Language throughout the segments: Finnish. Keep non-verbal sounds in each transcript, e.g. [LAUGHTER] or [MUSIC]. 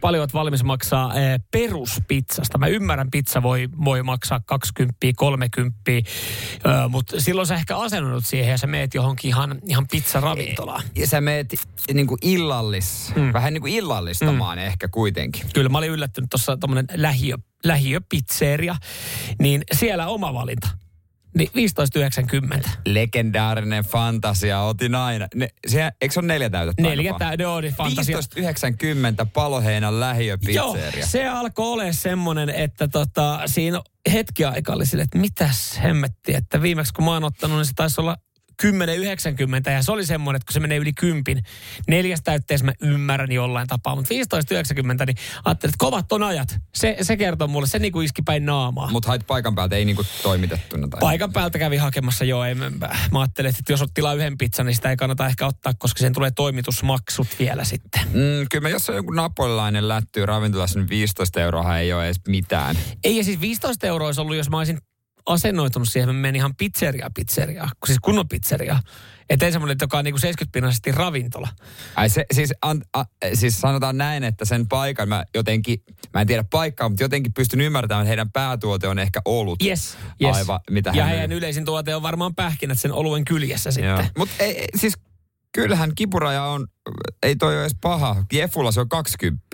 Paljon olet valmis maksaa eh, peruspizzasta. Mä ymmärrän, pizza voi, voi maksaa 20, 30, eh, mutta silloin sä ehkä asennut siihen ja sä meet johonkin ihan, ihan pizzaravintolaan. Ja sä meet niin kuin illallis, mm. vähän niin kuin illallistamaan mm. ehkä kuitenkin. Kyllä mä olin yllättynyt tuossa tommonen lähiö, lähiöpizzeria, niin siellä oma valinta. Niin 15,90. Legendaarinen fantasia, otin aina. Ne, se, eikö se ole neljä täytettä? Neljä täytettä, on fantasia. 15,90 Paloheinän lähiöpizzeria. Joo, se alkoi olla semmoinen, että tota, siinä hetki aika oli sille, että mitäs hemmetti, että viimeksi kun mä oon ottanut, niin se taisi olla 10,90 ja se oli semmoinen, että kun se menee yli kympin, neljäs täytteessä mä ymmärrän jollain tapaa, mutta 15,90 niin ajattelin, että kovat on ajat. Se, se kertoo mulle, se niinku iski päin naamaa. Mutta hait paikan päältä, ei niinku toimitettuna. Tai... Paikan päältä kävi hakemassa jo. Ei, mä, mä ajattelin, että jos tilaa yhden pizzan, niin sitä ei kannata ehkä ottaa, koska sen tulee toimitusmaksut vielä sitten. Mm, kyllä mä, jos on joku napolilainen lättyy ravintolassa, niin 15 euroa ei ole edes mitään. Ei, ja siis 15 euroa olisi ollut, jos mä olisin asennoitunut siihen, että menin ihan pizzeria pizzeria, siis kunnon pizzeria. Että ei semmoinen, joka on niinku 70 ravintola. Ai se, siis, an, a, siis sanotaan näin, että sen paikan mä jotenkin, mä en tiedä paikkaa, mutta jotenkin pystyn ymmärtämään, että heidän päätuote on ehkä ollut. Yes, yes. Aivan, mitä ja hän heidän yleisin tuote on varmaan pähkinät sen oluen kyljessä sitten. Mutta siis kyllähän kipuraja on, ei toi ole edes paha. Jefulla se on 20.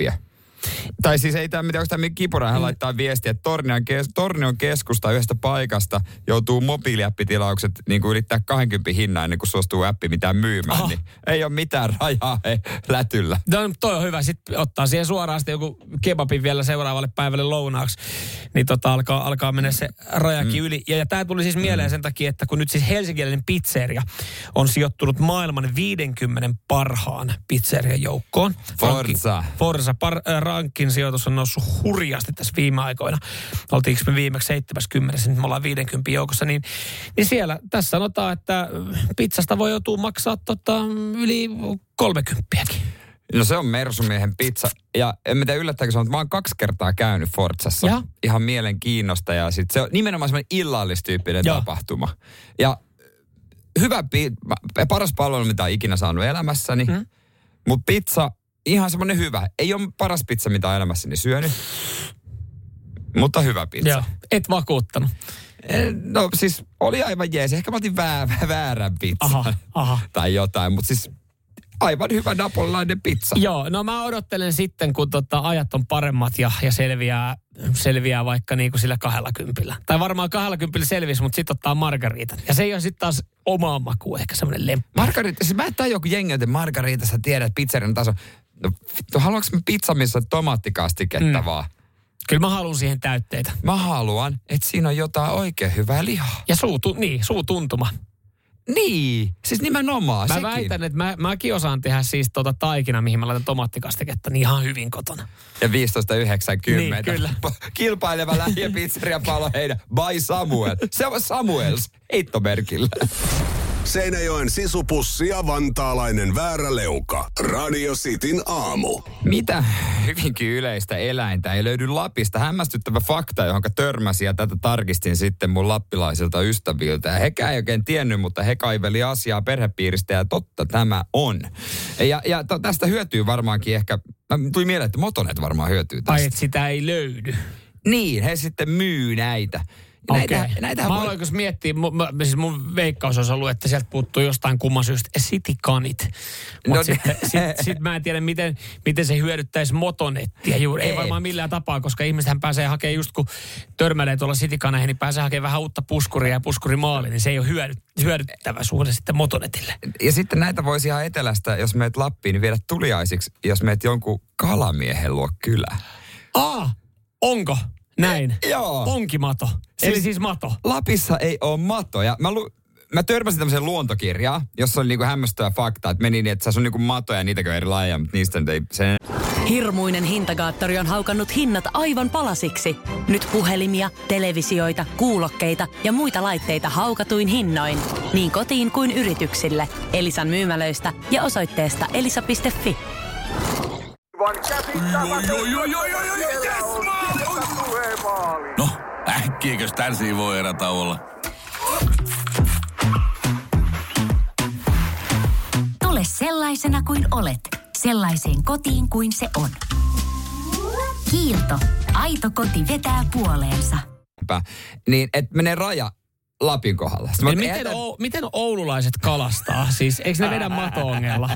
Tai siis ei tämä, onko tämä kipura, hän mm. laittaa viestiä, että Tornion, kes, Tornion keskusta yhdestä paikasta joutuu mobiiliappitilaukset niin kuin ylittää 20 hinnan ennen kuin suostuu appi mitään myymään. Aha. Niin ei ole mitään rajaa ei, lätyllä. No, toi on hyvä. Sitten ottaa siihen suoraan sitten joku kebabin vielä seuraavalle päivälle lounaaksi. Niin tota alkaa, alkaa mennä se rajakin mm. yli. Ja, ja tämä tuli siis mieleen mm. sen takia, että kun nyt siis helsinkiläinen pizzeria on sijoittunut maailman 50 parhaan pizzerian joukkoon. Forza. Forza. Par, äh, rankin sijoitus on noussut hurjasti tässä viime aikoina. Oltiinko me viimeksi 70, nyt me ollaan 50 joukossa, niin, niin siellä tässä sanotaan, että pizzasta voi joutua maksaa tota, yli 30 No se on Mersumiehen pizza. Ja en mä tiedä yllättääkö sanoa, että mä oon kaksi kertaa käynyt Forzassa. Ja? Ihan mielenkiinnosta ja sit se on nimenomaan semmoinen illallistyyppinen Joo. tapahtuma. Ja hyvä, pi- paras palvelu, mitä olen ikinä saanut elämässäni. Mm. Mm. Mutta pizza, ihan semmoinen hyvä. Ei ole paras pizza, mitä olen elämässäni syönyt. Mutta hyvä pizza. Joo, et vakuuttanut. Eh, No siis oli aivan jees. Ehkä mä otin vää, väärän pizzan. Aha, aha. tai jotain, mutta siis aivan hyvä napolilainen pizza. Joo, no mä odottelen sitten, kun tota ajat on paremmat ja, ja selviää, selviää vaikka niinku sillä kahdella kympillä. Tai varmaan kahdella kympillä selvisi, mutta sitten ottaa margariitan. Ja se ei ole sitten taas omaa makuun ehkä semmoinen lemppi. Margarita, siis mä en tajua, kun jengi että Margarita, sä tiedät pizzerian taso. No, haluanko mä pizza, missä on tomaattikastiketta mm. vaan? Kyllä mä haluan siihen täytteitä. Mä haluan, että siinä on jotain oikein hyvää lihaa. Ja suu, tu, niin, suutuntuma. Niin, siis nimenomaan Mä sekin. väitän, että mä, mäkin osaan tehdä siis tota taikina, mihin mä laitan tomaattikastiketta, niin ihan hyvin kotona. Ja 15,90. Niin, kyllä. [LAUGHS] Kilpaileva lähiö pizzeria palo heidän. By Samuel. Se on Samuels. Heittomerkillä. Seinäjoen sisupussi ja vantaalainen vääräleuka. Radio Cityn aamu. Mitä hyvinkin yleistä eläintä ei löydy Lapista? Hämmästyttävä fakta, johon törmäsin ja tätä tarkistin sitten mun lappilaisilta ystäviltä. Ja hekään ei oikein tiennyt, mutta he kaiveli asiaa perhepiiristä ja totta tämä on. Ja, ja to, tästä hyötyy varmaankin ehkä, mä tuli mieleen, että Motonet varmaan hyötyy tästä. Ai, että sitä ei löydy. Niin, he sitten myy näitä. Ja Okei. Näitä, näitä Mä voi... aloin jos miettiä, mu, mä, siis mun veikkaus olisi ollut, että sieltä puuttuu jostain kumman syystä sitikanit. Mutta No sitten sit, sit mä en tiedä, miten, miten se hyödyttäisi motonettia juuri. Ei, Ei. varmaan millään tapaa, koska ihmisethän pääsee hakemaan just kun törmäilee tuolla sitikaneihin, niin pääsee hakemaan vähän uutta puskuria ja puskurimaali, niin se ei ole hyödy, hyödyttävä suhde sitten motonetille. Ja sitten näitä voisi ihan etelästä, jos meet Lappiin, niin viedä tuliaisiksi, jos meet jonkun kalamiehen luo kylään. Aa, onko? Näin. Joo. Onkin mato. Eli siis mato. Lapissa ei ole matoja. Mä, lu, mä törmäsin tämmöiseen luontokirjaan, jossa oli niinku hämmästyttävä fakta, että meni niin, että se on niinku matoja ja niitäkö eri lajeja, mutta niistä nyt ei sen Hirmuinen hintakaattori on haukannut hinnat aivan palasiksi. Nyt puhelimia, televisioita, kuulokkeita ja muita laitteita haukatuin hinnoin. Niin kotiin kuin yrityksille. Elisan myymälöistä ja osoitteesta elisa.fi. Oi, No, äkkiäkös tän voi erätä olla? Tule sellaisena kuin olet, sellaiseen kotiin kuin se on. Kiilto. Aito koti vetää puoleensa. Niin, että menee raja Lapin kohdalla. Mä- Eli miten, eihän o, miten oululaiset kalastaa? Siis eikö ne vedä mato-ongella?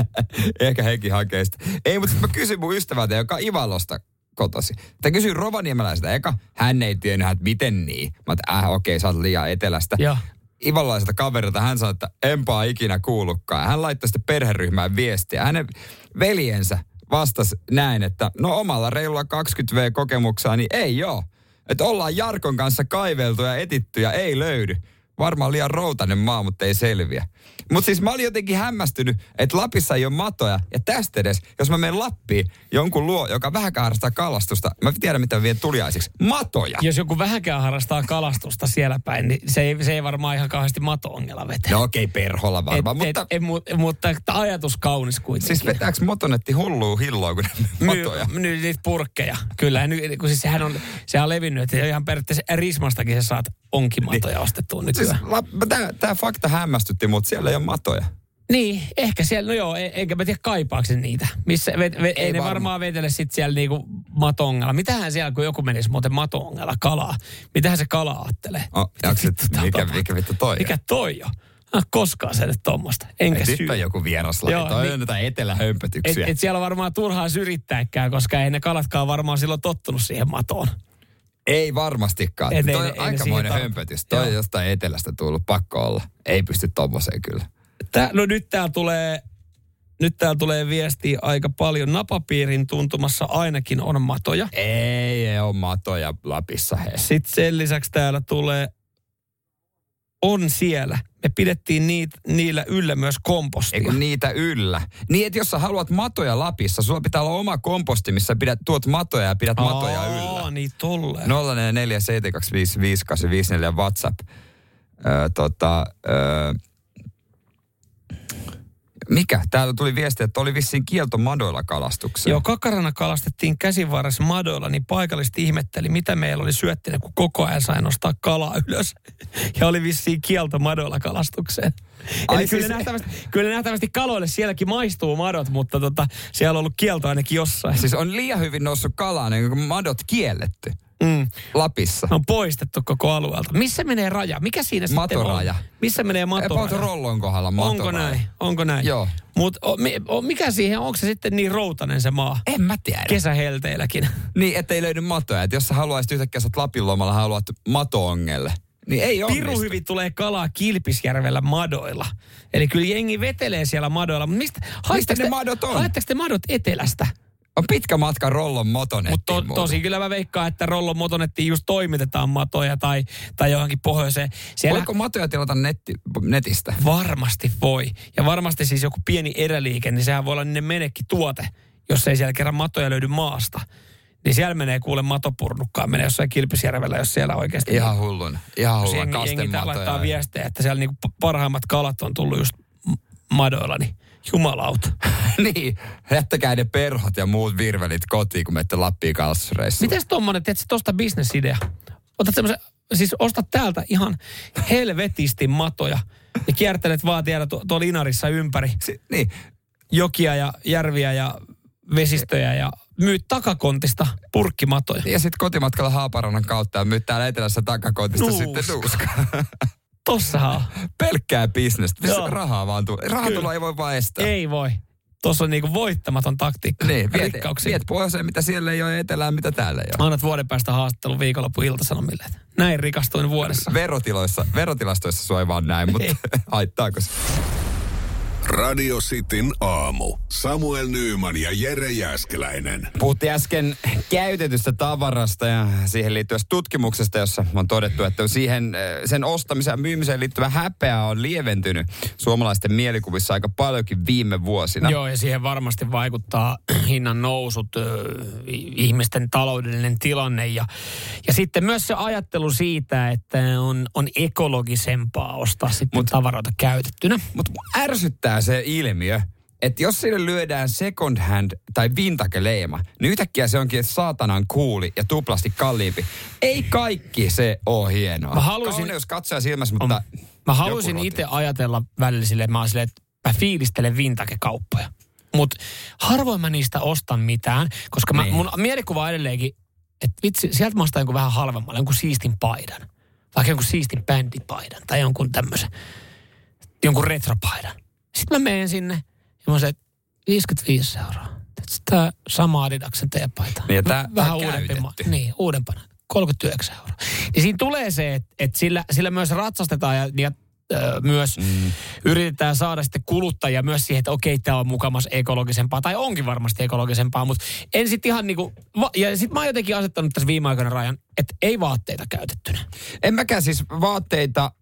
[LAUGHS] Ehkä hekin hakee sitä. Ei, mutta mä kysyin mun ystävältä, joka on Ivalosta kotosi. Tai kysyin Rovaniemeläiseltä eka. Hän ei tiennyt, että miten niin. Mä että äh, okei, sä oot liian etelästä. Joo. Ivalaiselta kaverilta hän sanoi, että enpaa ikinä kuullutkaan. Ja Hän laittoi sitten perheryhmään viestiä. Hänen veljensä vastasi näin, että no omalla reilulla 20V-kokemuksella niin ei joo. Että ollaan Jarkon kanssa kaiveltu ja etitty ja ei löydy. Varmaan liian routainen maa, mutta ei selviä. Mutta siis mä olin jotenkin hämmästynyt, että Lapissa ei ole matoja. Ja tästä edes, jos mä menen Lappiin jonkun luo, joka vähän harrastaa kalastusta, mä tiedän mitä mä vien tuliaisiksi. Matoja. Jos joku vähänkään harrastaa kalastusta siellä päin, niin se ei, se ei varmaan ihan kauheasti mato-ongella vetä. No okei, okay, perholla varmaan, et, mutta... et, et, mu- mutta ajatus kaunis kuitenkin. Siis vetääks motonetti hullua hilloa, kun ne matoja? myy niitä purkkeja. Kyllä, ny- kun siis sehän on, sehän on levinnyt, että ihan periaatteessa Rismastakin sä saat onkimatoja ostettua Siis tämä, fakta hämmästytti, mutta siellä ei ole matoja. Niin, ehkä siellä, no joo, e- eikä mä tiedä kaipaako niitä. Missä, ve, ve, ei, Ei ne varma. varmaan vetele sit siellä niinku matongalla. Mitähän siellä, kun joku menisi muuten matongalla kalaa, mitähän se kala ajattelee? Oh, Mitä jaksit, mikä, tapahtuu? mikä vittu toi? Mikä toi on? Mä en koskaan se tommosta. Enkä Ei, syy. nyt on joku vieraslaji. Joo, Toi niin- on jotain Et, etelähömpötyksiä. et siellä on varmaan turhaa syrjittääkään, koska ei ne kalatkaan varmaan silloin tottunut siihen matoon. Ei varmastikaan. Et ei toi ne- on ei ne aikamoinen hömpötys. Toi on jostain etelästä tullut, pakko olla. Ei pysty tommoseen kyllä. Tää, no nyt täällä tulee, nyt täällä tulee viestiä aika paljon. Napapiirin tuntumassa ainakin on matoja. Ei, ei ole matoja Lapissa he. Sitten sen lisäksi täällä tulee, on siellä. Me pidettiin niitä, niillä yllä myös kompostia. Eikö niitä yllä? Niin, että jos sä haluat matoja Lapissa, sulla pitää olla oma komposti, missä pidät, tuot matoja ja pidät matoja Aa, yllä. niin tolleen. 0447255854 WhatsApp. Öö, tota, öö, mikä? Täällä tuli viesti, että oli vissiin kielto madoilla kalastukseen. Joo, kakarana kalastettiin käsivarressa madoilla, niin paikalliset ihmetteli, mitä meillä oli syöttinä, kun koko ajan sai nostaa kalaa [LAUGHS] ylös. Ja oli vissiin kielto madoilla kalastukseen. Ai Eli kyllä, siis- nähtävästi, kyllä nähtävästi kaloille sielläkin maistuu madot, mutta tota, siellä on ollut kielto ainakin jossain. Siis on liian hyvin noussut kalaa, niin kuin madot kielletty Mm. Lapissa. On poistettu koko alueelta. Missä menee raja? Mikä siinä Matoraja. sitten on? Missä menee matoraja? rollon kohdalla Onko matoraja. näin? Onko näin? Joo. Mutta mikä siihen, onko se sitten niin routanen se maa? En mä tiedä. Kesähelteilläkin. [LAUGHS] Niin, ettei löydy matoja. Että jos sä haluaisit yhtäkkiä sä Lapin lomalla, haluat matoongelle. Niin ei ole. Piru hyvin tulee kalaa Kilpisjärvellä madoilla. Eli kyllä jengi vetelee siellä madoilla. Mutta mistä, haistatteko ne madot on? Haetteko te madot etelästä? On pitkä matka rollon motonettiin. Mutta to, muuten. tosi kyllä mä veikkaan, että Rollon motonettiin just toimitetaan matoja tai, tai johonkin pohjoiseen. Siellä Voiko matoja tilata netti, netistä? varmasti voi. Ja varmasti siis joku pieni eräliike, niin sehän voi olla niiden menekki tuote, jos ei siellä kerran matoja löydy maasta. Niin siellä menee kuule matopurnukkaan, menee jossain Kilpisjärvellä, jos siellä oikeasti... Ihan hullun. Ihan hullun jengi, jengi laittaa viestejä, että siellä niinku parhaimmat kalat on tullut just madoilla, niin jumalauta. [LAUGHS] niin, jättäkää ne perhot ja muut virvelit kotiin, kun menette Lappiin kalastusreissuun. Mites tommonen, sä tosta bisnesidea? Otat semmoisen, siis ostat täältä ihan helvetisti matoja ja kiertelet vaan tiedä tu- tuolla Inarissa ympäri Si- niin, jokia ja järviä ja vesistöjä ja myyt takakontista purkkimatoja. ja sitten kotimatkalla Haaparannan kautta ja myyt täällä etelässä takakontista Nuuska. sitten nuuskaa. [LAUGHS] Tossahan on. Pelkkää bisnestä. Joo. Missä rahaa vaan tulee. Rahatulo ei voi vaan estää. Ei voi. Tuossa on niinku voittamaton taktiikka. Niin, viet, Rikkauksia. viet pohjoiseen, mitä siellä ei ole, etelään, mitä täällä ei ole. Annat vuoden päästä haastattelun viikonloppu iltasanomille. Näin rikastuin vuodessa. Verotiloissa, verotilastoissa sua ei vaan näin, mutta [LAUGHS] Ei. haittaako se? Radio Cityn aamu. Samuel Nyyman ja Jere Jäskeläinen. Puhuttiin äsken käytetystä tavarasta ja siihen liittyvästä tutkimuksesta, jossa on todettu, että siihen, eh, sen ostamiseen ja myymiseen liittyvä häpeä on lieventynyt suomalaisten mielikuvissa aika paljonkin viime vuosina. Joo, ja siihen varmasti vaikuttaa [CLEARS THROAT] hinnan nousut, i- ihmisten taloudellinen tilanne ja, ja sitten myös se ajattelu siitä, että on, on ekologisempaa ostaa sitten Mut, tavaroita käytettynä. Mutta ärsyttää se ilmiö, että jos sille lyödään second hand tai vintage-leima, niin yhtäkkiä se onkin saatanan kuuli ja tuplasti kalliimpi. Ei kaikki se ole hienoa. Mä haluaisin- Kauneus katsoja silmässä, mutta... Mä haluaisin joku roti. itse ajatella välillä silleen, mä oon silleen, että mä fiilistelen vintage-kauppoja. Mutta harvoin mä niistä ostan mitään, koska mä, Niin. mun mielikuva on edelleenkin, että vitsi, sieltä mä ostan jonkun vähän halvemmalla, jonkun siistin paidan. Vaikka jonkun siistin bändipaidan tai jonkun tämmöisen, jonkun retropaidan. Sitten mä menen sinne ja mä että 55 euroa. Tämä sama Adidaksen teepaita. Niin, ja tää- vähän tää uudempi. ma-. Niin, uudempana. 39 euroa. Niin siinä tulee se, että, että sillä, sillä myös ratsastetaan ja, ja myös mm. yritetään saada sitten kuluttajia myös siihen, että okei, tämä on mukamas ekologisempaa, tai onkin varmasti ekologisempaa, mutta en sitten ihan niinku, ja sitten mä oon jotenkin asettanut tässä viime aikoina rajan, että ei vaatteita käytettynä. En mäkään siis vaatteita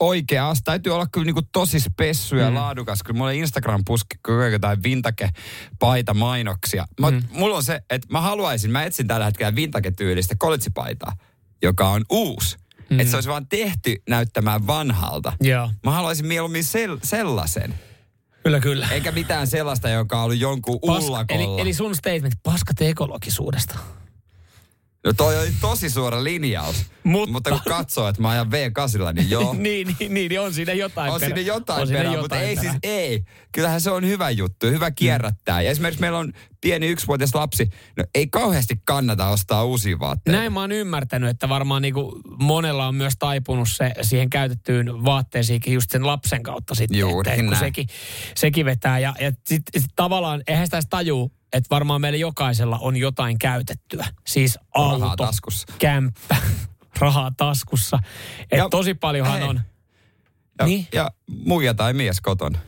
oikeasti. Täytyy olla kyllä niinku tosi spessu ja mm. laadukas. Kyllä mulla Instagram puski jotain vintage-paita mainoksia. Mä, mm. Mulla on se, että mä haluaisin, mä etsin tällä hetkellä vintage-tyylistä koletsipaitaa, joka on uusi. Mm. Että se olisi vaan tehty näyttämään vanhalta. Joo. Mä haluaisin mieluummin sel- sellaisen. Kyllä, kyllä. Eikä mitään sellaista, joka on ollut jonkun Pas- ullakolla. eli, eli sun statement, paskat ekologisuudesta. No toi oli tosi suora linjaus. Mutta- Mutta kun katsoo, että mä ajan V8, niin joo. [LAUGHS] niin, niin, niin, niin, on siinä jotain on siinä jotain On siinä perää, mutta jotain ei siis ei. Kyllähän se on hyvä juttu, hyvä kierrättää. Ja esimerkiksi meillä on pieni yksivuotias lapsi, no ei kauheasti kannata ostaa uusia vaatteita. Näin mä oon ymmärtänyt, että varmaan niinku monella on myös taipunut se siihen käytettyyn vaatteisiinkin just sen lapsen kautta sitten. Juuri että, kun sekin, sekin vetää. Ja, ja sitten sit tavallaan, eihän sitä edes tajuu, että varmaan meillä jokaisella on jotain käytettyä. Siis auto, Rahaa taskussa. kämppä, [LAUGHS] rahaa taskussa. Et Ja- tosi paljonhan hei. on. Ja, Niin. ja muija tai mies kotona.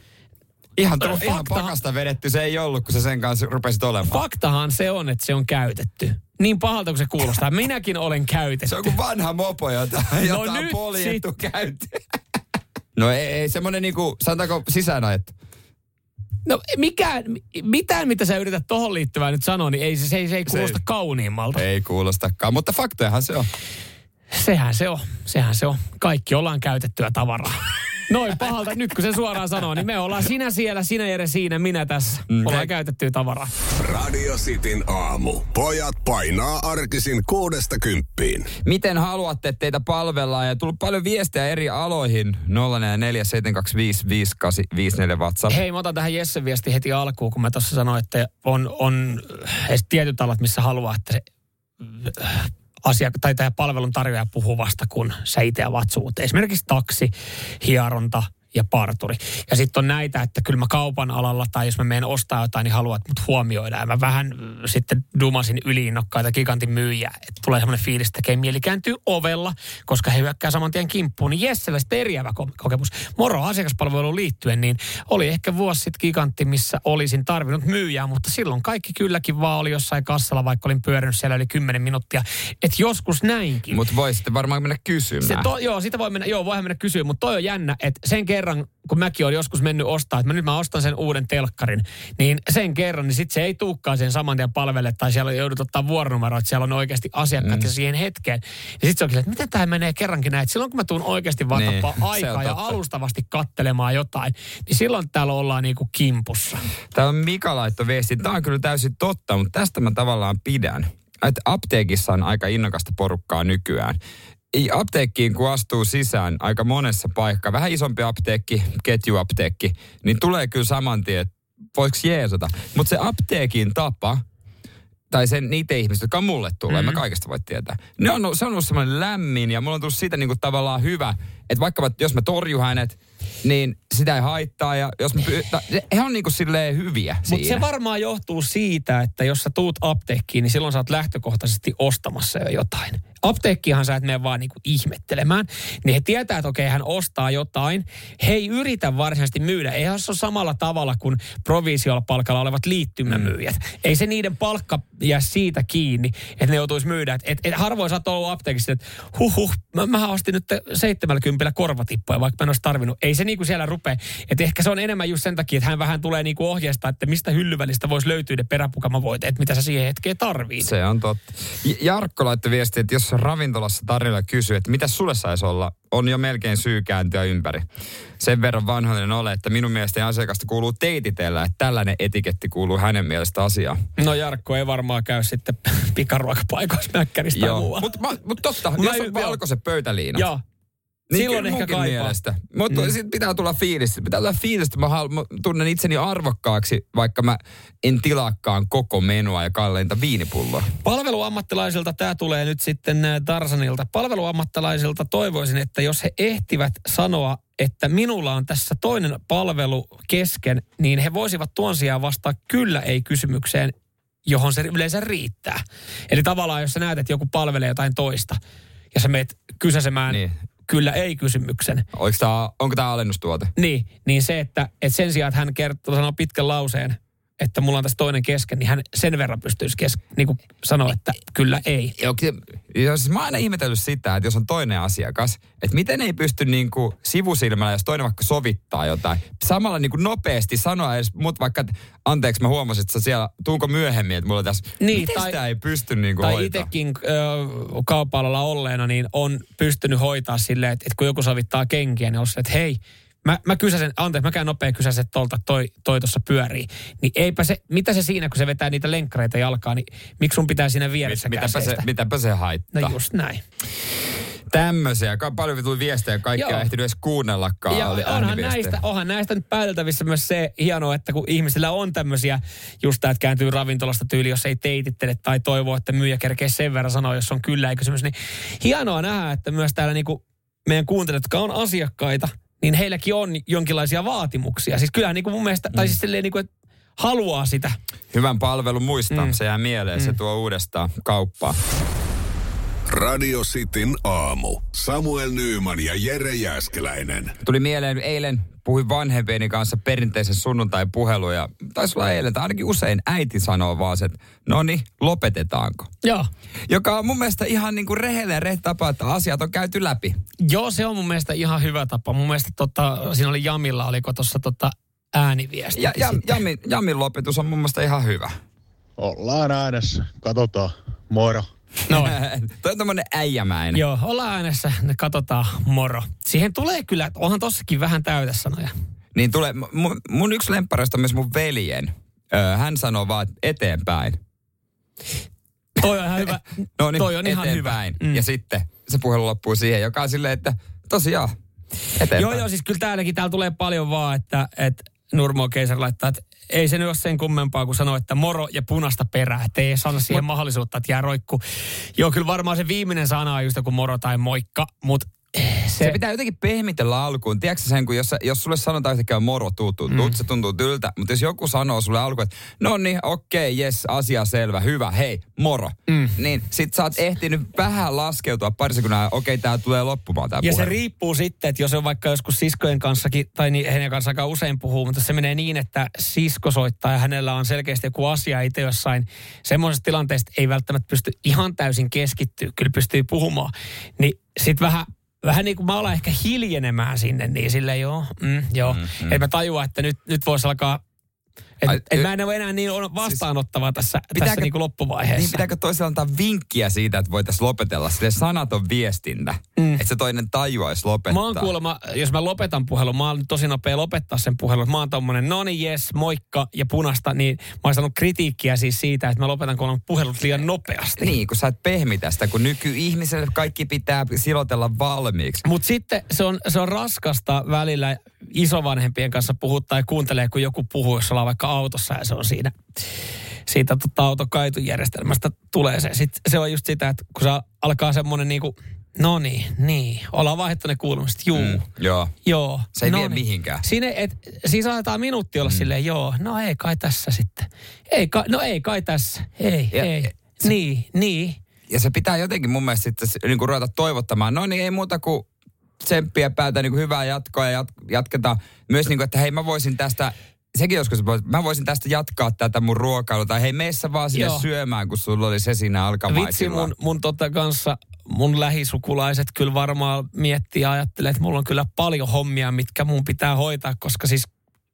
Ihan, tu- ihan pakasta vedetty se ei ollut, kun sä sen kanssa rupesit olemaan. Faktahan se on, että se on käytetty. Niin pahalta kuin se kuulostaa. Minäkin olen käytetty. Se on kuin vanha mopo, jota, jota on nyt poljettu käyntiin. [LAUGHS] No ei, ei semmonen niinku, sanotaanko sisäänajettu. No mikään, mitään, mitä sä yrität tohon liittyvää nyt sanoa, niin ei, se, se, ei, se ei kuulosta kauniimmalta. Ei kuulostakaan, mutta faktojahan se on. Sehän se on, sehän se on. Kaikki ollaan käytettyä tavaraa. Noin pahalta, nyt kun se suoraan sanoo, niin me ollaan sinä siellä, sinä Jere siinä, minä tässä. Mm. Ollaan käytettyä tavaraa. Radio Cityn aamu. Pojat painaa arkisin kuudesta kymppiin. Miten haluatte, että teitä palvellaan? Ja tullut paljon viestejä eri aloihin. 047255854 WhatsApp. Hei, mä otan tähän Jessen viesti heti alkuun, kun mä tuossa sanoin, että on, on edes tietyt alat, missä haluaa, että se asia, tai tämä palvelun tarjoaja puhuu vasta, kun sä itse avaat suut. Esimerkiksi taksi, hieronta ja parturi. Ja sitten on näitä, että kyllä mä kaupan alalla tai jos mä menen ostaa jotain, niin haluat mut huomioida. Ja mä vähän äh, sitten dumasin yliinnokkaita gigantin myyjiä, että tulee semmoinen fiilis, että tekee mieli kääntyy ovella, koska he hyökkää saman tien kimppuun. Niin Jessellä sitten eriävä ko- kokemus. Moro asiakaspalveluun liittyen, niin oli ehkä vuosi sitten gigantti, missä olisin tarvinnut myyjää, mutta silloin kaikki kylläkin vaan oli jossain kassalla, vaikka olin pyörinyt siellä yli 10 minuuttia. Että joskus näinkin. Mutta voi sitten varmaan mennä kysymään. Se to, joo, sitä voi mennä, joo, voihan mennä kysyä, mutta toi on jännä, että sen kerran, kun mäkin olen joskus mennyt ostaa, että mä nyt mä ostan sen uuden telkkarin, niin sen kerran, niin sitten se ei tuukkaan sen saman tien palvelle, tai siellä joudut ottaa vuoronumero, että siellä on oikeasti asiakkaat mm. siihen hetkeen. Ja sitten se onkin, että miten tämä menee kerrankin näin, että silloin kun mä tuun oikeasti vaan Niin, aikaa ja alustavasti kattelemaan jotain, niin silloin täällä ollaan niinku kimpussa. Täällä on Mika laitto viesti. Tämä on kyllä täysin totta, mutta tästä mä tavallaan pidän. Että apteekissa on aika innokasta porukkaa nykyään. Ei apteekkiin, kun astuu sisään aika monessa paikkaa, vähän isompi apteekki, ketjuapteekki, niin tulee kyllä saman tien, että voiko jeesata. Mutta se apteekin tapa, tai sen niitä ihmisiä, jotka mulle tulee, mm-hmm. mä kaikesta voi tietää. Ne on, se on ollut semmoinen lämmin ja mulla on tullut siitä niinku tavallaan hyvä, että vaikka mä, jos mä torjun hänet, niin sitä ei haittaa ja jos mä py- ta- he on niinku silleen hyviä Mutta se varmaan johtuu siitä, että jos sä tuut apteekkiin, niin silloin sä oot lähtökohtaisesti ostamassa jo jotain. Apteekkihan sä et mene vaan niinku ihmettelemään, niin he tietää, että okei, hän ostaa jotain. He ei yritä varsinaisesti myydä. Eihän se ole samalla tavalla kuin provisiolla palkalla olevat liittymämyyjät. Mm. Ei se niiden palkka jää siitä kiinni, että ne joutuisi myydä. Et, et, et harvoin sä oot ollut apteekissa, että huh huh, mä, mä ostin nyt 70 korvatippoja, vaikka mä en olisi tarvinnut. Ei se niinku siellä rupea. Et ehkä se on enemmän just sen takia, että hän vähän tulee niinku ohjeesta, että mistä hyllyvälistä voisi löytyä ne peräpukamavoiteet, mitä sä siihen hetkeen tarvii. Se on totta. Jarkko laittoi viestiä, että jos ravintolassa tarjolla kysyy, että mitä sulle saisi olla, on jo melkein syy kääntyä ympäri. Sen verran vanhoinen ole, että minun mielestäni asiakasta kuuluu teititellä, että tällainen etiketti kuuluu hänen mielestä asiaan. No Jarkko ei varmaan käy sitten [LAUGHS] pikaruokapaikoissa mäkkäristä Joo, mutta mut totta, Mä jos on valkoiset pöytäliinat. Joo. Niin Silloin ehkä kaipaa. mielestä. Mutta mm. sitten pitää tulla fiilis. Pitää tulla fiilis, että mä, halu- mä tunnen itseni arvokkaaksi, vaikka mä en tilaakaan koko menua ja kalleinta viinipulloa. Palveluammattilaisilta tämä tulee nyt sitten äh, Tarsanilta. Palveluammattilaisilta toivoisin, että jos he ehtivät sanoa, että minulla on tässä toinen palvelu kesken, niin he voisivat tuon sijaan vastaa kyllä ei kysymykseen, johon se yleensä riittää. Eli tavallaan, jos sä näet, että joku palvelee jotain toista, ja sä meet kysäsemään Niin. Kyllä ei kysymyksen, Oliko tää, onko tämä alennustuote? niin, niin se, että, että sen sijaan, että hän kertoo, sanoo pitkän lauseen, että mulla on tässä toinen kesken, niin hän sen verran pystyisi kes, niin kuin sanoa, että kyllä ei. Joo, siis mä oon aina ihmetellyt sitä, että jos on toinen asiakas, että miten ei pysty niinku sivusilmällä, jos toinen vaikka sovittaa jotain, samalla niinku nopeasti sanoa edes, mut vaikka, että anteeksi mä huomasin, että sä siellä, tuunko myöhemmin, että mulla tässä, Niin, miten tai- sitä ei pysty niinku Tai hoitaa? itsekin ö, kaupalla olleena, niin on pystynyt hoitaa silleen, että, että kun joku sovittaa kenkiä, niin on se, että hei, mä, mä kysäsen, anteeksi, mä käyn nopea kysäsen, että tuolta toi, toi tuossa pyörii. Niin eipä se, mitä se siinä, kun se vetää niitä lenkkareita jalkaa, niin miksi sun pitää siinä vieressä Mitäpä se, mitäpä se haittaa? No just näin. Tämmöisiä. Paljon tuli viestejä, kaikkia Joo. ei ehtinyt edes kuunnellakaan. Ja oli onhan näistä, onhan näistä nyt pääteltävissä myös se hienoa, että kun ihmisillä on tämmöisiä, just tämä, että kääntyy ravintolasta tyyli, jos ei teitittele tai toivoo, että myyjä kerkee sen verran sanoa, jos on kyllä ei kysymys, niin hienoa nähdä, että myös täällä niinku meidän kuuntelijat, jotka on asiakkaita, niin heilläkin on jonkinlaisia vaatimuksia. Siis kyllähän niinku mun mielestä, tai siis silleen niinku, että haluaa sitä. Hyvän palvelun muistaa, Mm. se jää mieleen, se tuo uudestaan kauppaa. Radio Cityn aamu. Samuel Nyyman ja Jere Jäskeläinen. Tuli mieleen eilen, puhuin vanhempieni kanssa perinteisen sunnuntai-puhelun ja taisi olla eilen, tai ainakin usein äiti sanoo vaan että no niin, lopetetaanko? Joo. Joka on mun mielestä ihan niin kuin rehellinen rehti tapa, että asiat on käyty läpi. Joo, se on mun mielestä ihan hyvä tapa. Mun mielestä tota, siinä oli Jamilla, oliko tuossa tota ääniviesti. Ja, ja Jamin, Jamin lopetus on mun mielestä ihan hyvä. Ollaan äänessä. Katsotaan. Moro. No, [LAUGHS] Toi on tämmönen äijämäinen. Joo, ollaan äänessä, ne katsotaan moro. Siihen tulee kyllä, onhan tossakin vähän täytesanoja. Niin tulee, mun, mun yksi lemppareista on myös mun veljen. Öö, hän sanoo vaan eteenpäin. Toi on ihan hyvä. [LAUGHS] No niin, Toi on ihan hyvä. eteenpäin. Mm. Ja sitten se puhelu loppuu siihen, joka on silleen, että tosiaan, eteenpäin. Joo, joo, siis kyllä täälläkin täällä tulee paljon vaan, että, että Nurmo Keisari laittaa, että ei se nyt ole sen kummempaa kuin sanoa, että moro ja punasta perää. Että ei saada siihen mahdollisuutta, että jää roikku. Joo, kyllä varmaan se viimeinen sana on just joku moro tai moikka, mutta se, Se pitää jotenkin pehmitellä alkuun. Tiedätkö sen, kun jos, jos sulle sanotaan yhtäkkiä moro tuu, tuu, tuu, se tuntuu tyltä. Mutta jos joku sanoo sulle alkuun, että no niin, okei, okay, jes, asia selvä, hyvä, hei, moro. Mm. Niin sit sä oot ehtinyt vähän laskeutua pari sekuntia, okei, okay, tää tulee loppumaan tää Ja se puhelu. riippuu sitten, että jos on vaikka joskus siskojen kanssakin, tai niin, heidän kanssa aika usein puhuu, mutta se menee niin, että sisko soittaa ja hänellä on selkeästi joku asia itse jossain. Semmoisesta tilanteesta ei välttämättä pysty ihan täysin keskittyä, kyllä pystyy puhumaan. Niin sitten vähän, vähän niin kuin mä alan ehkä hiljenemään sinne, niin sille joo, mm, joo. Mm, mm. Että mä tajuan, että nyt, nyt voisi alkaa, että Ai, et mä en ole enää niin vastaanottava tässä, tässä niin kuin loppuvaiheessa. Niin pitääkö toisella antaa vinkkiä siitä, että voitaisiin lopetella sille sanaton viestintä, mm. että se toinen tajuaisi lopettaa. Mä oon kuulemma, jos mä lopetan puhelun, mä oon tosi nopea lopettaa sen puhelun. Mä oon tommonen, no niin jes, moikka ja punasta, niin mä oon saanut kritiikkiä siis siitä, että mä lopetan on puhelut liian nopeasti. Niin, kun sä et pehmitä sitä, kun nykyihmiselle kaikki pitää silotella valmiiksi. Mutta sitten se on, se on raskasta välillä isovanhempien kanssa puhua tai kuuntelee, kun joku puhuu, jos ollaan vaikka autossa ja se on siinä siitä tota, autokaitujärjestelmästä tulee se. Sitten se on just sitä, että kun se alkaa semmoinen niinku, no niin, niin, ollaan vaihdettu ne kuulumiset, juu. Mm, joo. Joo. Se ei no vie niin. mihinkään. Siinä, et, siis aletaan minuutti olla mm. silleen, joo, no ei kai tässä sitten. Ei kai, no ei kai tässä. Ei, Ja- ei. se- niin, niin. ja se pitää jotenkin mun mielestä sitten niin kuin ruveta toivottamaan. No niin, ei muuta kuin tsemppiä päätä, niin kuin hyvää jatkoa ja jat, jatketaan. Myös niin kuin, että hei mä voisin tästä, sekin joskus, mä voisin tästä jatkaa tätä mun ruokailua. Tai hei meissä vaan sinne Joo. syömään, kun sulla oli se siinä alkamaisilla. Vitsi mun, mun tota kanssa, mun lähisukulaiset kyllä varmaan miettii ja ajattelee, että mulla on kyllä paljon hommia, mitkä mun pitää hoitaa, koska siis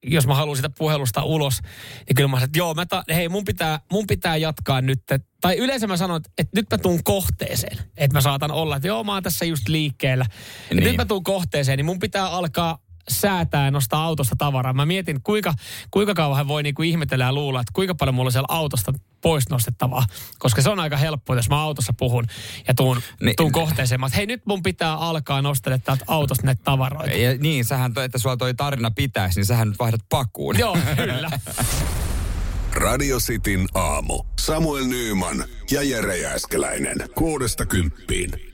jos mä haluan sitä puhelusta ulos, niin kyllä mä sanon, että joo, mä ta, hei, mun pitää, mun pitää jatkaa nyt. Tai yleensä mä sanon, että, että nyt mä tuun kohteeseen. Että mä saatan olla, että joo, mä oon tässä just liikkeellä. Niin. Niin. Nyt mä tuun kohteeseen, niin mun pitää alkaa säätää ja nostaa autosta tavaraa. Mä mietin, kuinka, kuinka kauan hän voi niinku ihmetellä ja luulla, että kuinka paljon mulla on siellä autosta pois nostettavaa. Koska se on aika helppoa, jos mä autossa puhun ja tuun, Niin. tuun kohteeseen. Mä, että hei, nyt mun pitää alkaa nostella täältä autosta näitä tavaroita. Ja niin, sähän, toi, että sulla toi tarina pitäisi, niin sähän nyt vaihdat pakuun. Joo, kyllä. [LAUGHS] Radio Cityn aamu. Samuel Nyyman ja Jere Jääskeläinen. Kuudesta kymppiin.